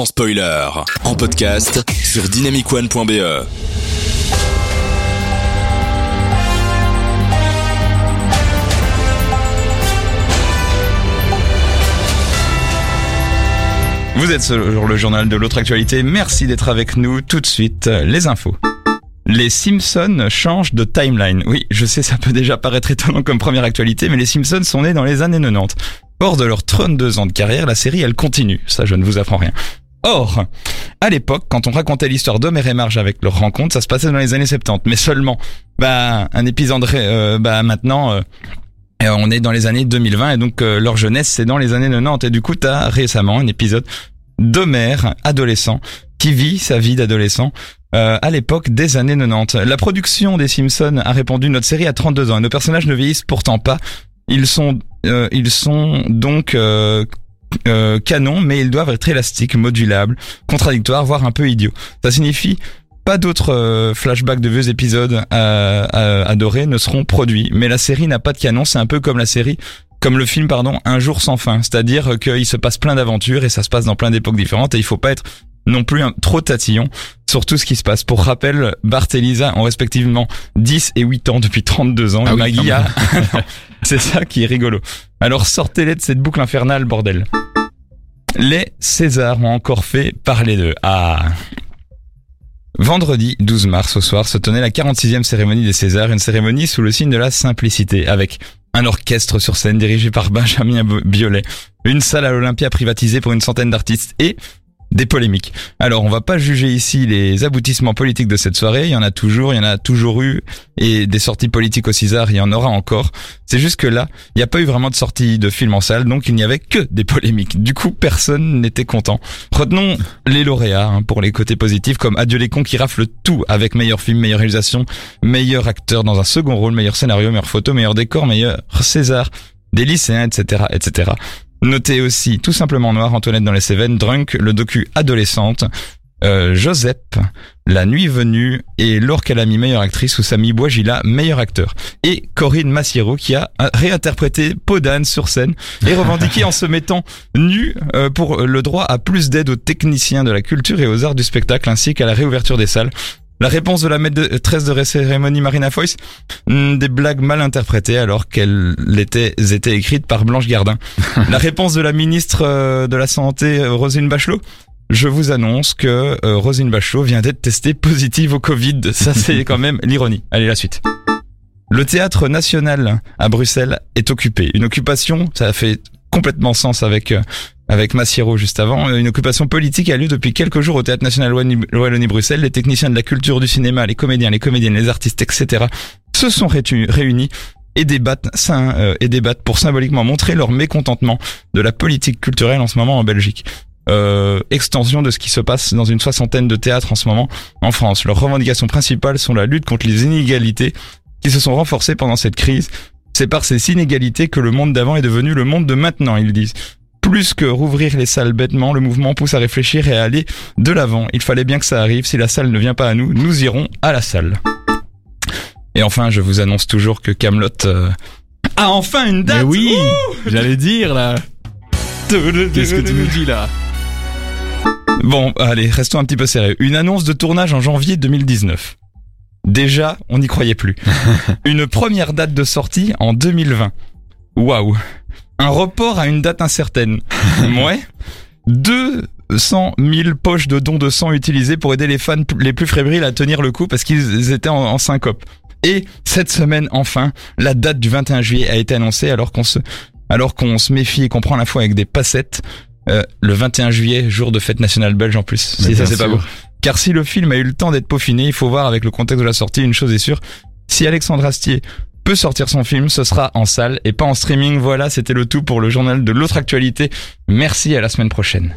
sans spoiler. En podcast sur dynamicone.be. Vous êtes sur le journal de l'autre actualité. Merci d'être avec nous. Tout de suite, les infos. Les Simpsons changent de timeline. Oui, je sais, ça peut déjà paraître étonnant comme première actualité, mais les Simpsons sont nés dans les années 90. Hors de leurs 32 ans de carrière, la série, elle continue. Ça, je ne vous apprends rien. Or, à l'époque, quand on racontait l'histoire d'Homer et Marge avec leur rencontre, ça se passait dans les années 70. Mais seulement, bah, un épisode, euh, bah, maintenant, euh, on est dans les années 2020 et donc euh, leur jeunesse, c'est dans les années 90. Et du coup, t'as récemment un épisode d'Homer, adolescent, qui vit sa vie d'adolescent euh, à l'époque des années 90. La production des Simpsons a répondu notre série à 32 ans et nos personnages ne vieillissent pourtant pas. Ils sont, euh, ils sont donc euh, canons, mais ils doivent être élastiques, modulables, contradictoires, voire un peu idiots. Ça signifie pas d'autres euh, flashbacks de vieux épisodes euh, adorés ne seront produits. Mais la série n'a pas de canon, c'est un peu comme la série comme le film, pardon, Un jour sans fin. C'est-à-dire qu'il se passe plein d'aventures et ça se passe dans plein d'époques différentes et il faut pas être non plus un, trop tatillon sur tout ce qui se passe. Pour rappel, Bart et Lisa ont respectivement 10 et 8 ans depuis 32 ans Ah et oui, Maggie quand a... C'est ça qui est rigolo. Alors sortez-les de cette boucle infernale, bordel. Les Césars ont encore fait parler d'eux. Ah Vendredi 12 mars au soir se tenait la 46e cérémonie des Césars, une cérémonie sous le signe de la simplicité, avec un orchestre sur scène dirigé par Benjamin Biolay, une salle à l'Olympia privatisée pour une centaine d'artistes et des polémiques. Alors, on va pas juger ici les aboutissements politiques de cette soirée. Il y en a toujours, il y en a toujours eu, et des sorties politiques au César, il y en aura encore. C'est juste que là, il n'y a pas eu vraiment de sortie de film en salle, donc il n'y avait que des polémiques. Du coup, personne n'était content. Retenons les lauréats hein, pour les côtés positifs, comme Adieu les cons qui rafle tout avec meilleur film, meilleure réalisation, meilleur acteur dans un second rôle, meilleur scénario, meilleure photo, meilleur décor, meilleur César, des lycéens, etc., etc. Notez aussi tout simplement noir Antoinette dans les Cévennes, Drunk, le docu adolescente, euh, Joseph, La Nuit Venue et Laure Calamy, meilleure actrice, ou Samy Bouagila, meilleur acteur. Et Corinne Massiero qui a euh, réinterprété Podane sur scène et revendiqué en se mettant nu euh, pour le droit à plus d'aide aux techniciens de la culture et aux arts du spectacle ainsi qu'à la réouverture des salles. La réponse de la maîtresse de cérémonie Marina Foïs Hmm, Des blagues mal interprétées alors qu'elles étaient, étaient écrites par Blanche Gardin. La réponse de la ministre euh, de la Santé, euh, Rosine Bachelot je vous annonce que euh, Rosine Bachelot vient d'être testée positive au Covid. Ça, c'est quand même l'ironie. Allez, la suite. Le théâtre national à Bruxelles est occupé. Une occupation, ça fait complètement sens avec avec Massiero juste avant. Une occupation politique a lieu depuis quelques jours au théâtre national Wallonie- Wallonie-Bruxelles. Les techniciens de la culture, du cinéma, les comédiens, les comédiennes, les artistes, etc. se sont réunis et débattent, euh, et débattent pour symboliquement montrer leur mécontentement de la politique culturelle en ce moment en Belgique. Euh, extension de ce qui se passe dans une soixantaine de théâtres en ce moment en France. Leurs revendications principales sont la lutte contre les inégalités qui se sont renforcées pendant cette crise. C'est par ces inégalités que le monde d'avant est devenu le monde de maintenant, ils disent. Plus que rouvrir les salles bêtement, le mouvement pousse à réfléchir et à aller de l'avant. Il fallait bien que ça arrive. Si la salle ne vient pas à nous, nous irons à la salle. Et enfin, je vous annonce toujours que Camelot a enfin une date. Mais oui, j'allais dire là. Qu'est-ce que tu nous dis là? Bon, allez, restons un petit peu sérieux. Une annonce de tournage en janvier 2019. Déjà, on n'y croyait plus. Une première date de sortie en 2020. Waouh. Un report à une date incertaine. Ouais. 200 000 poches de dons de sang utilisées pour aider les fans les plus fébriles à tenir le coup parce qu'ils étaient en, en syncope. Et cette semaine, enfin, la date du 21 juillet a été annoncée alors qu'on se, alors qu'on se méfie et qu'on prend la foi avec des passettes. Euh, le 21 juillet, jour de fête nationale belge en plus. Mais Si ça c'est pas beau. Car si le film a eu le temps d'être peaufiné, il faut voir avec le contexte de la sortie, une chose est sûre. Si Alexandre Astier peut sortir son film, ce sera en salle et pas en streaming. Voilà, c'était le tout pour le journal de l'autre actualité. Merci à la semaine prochaine.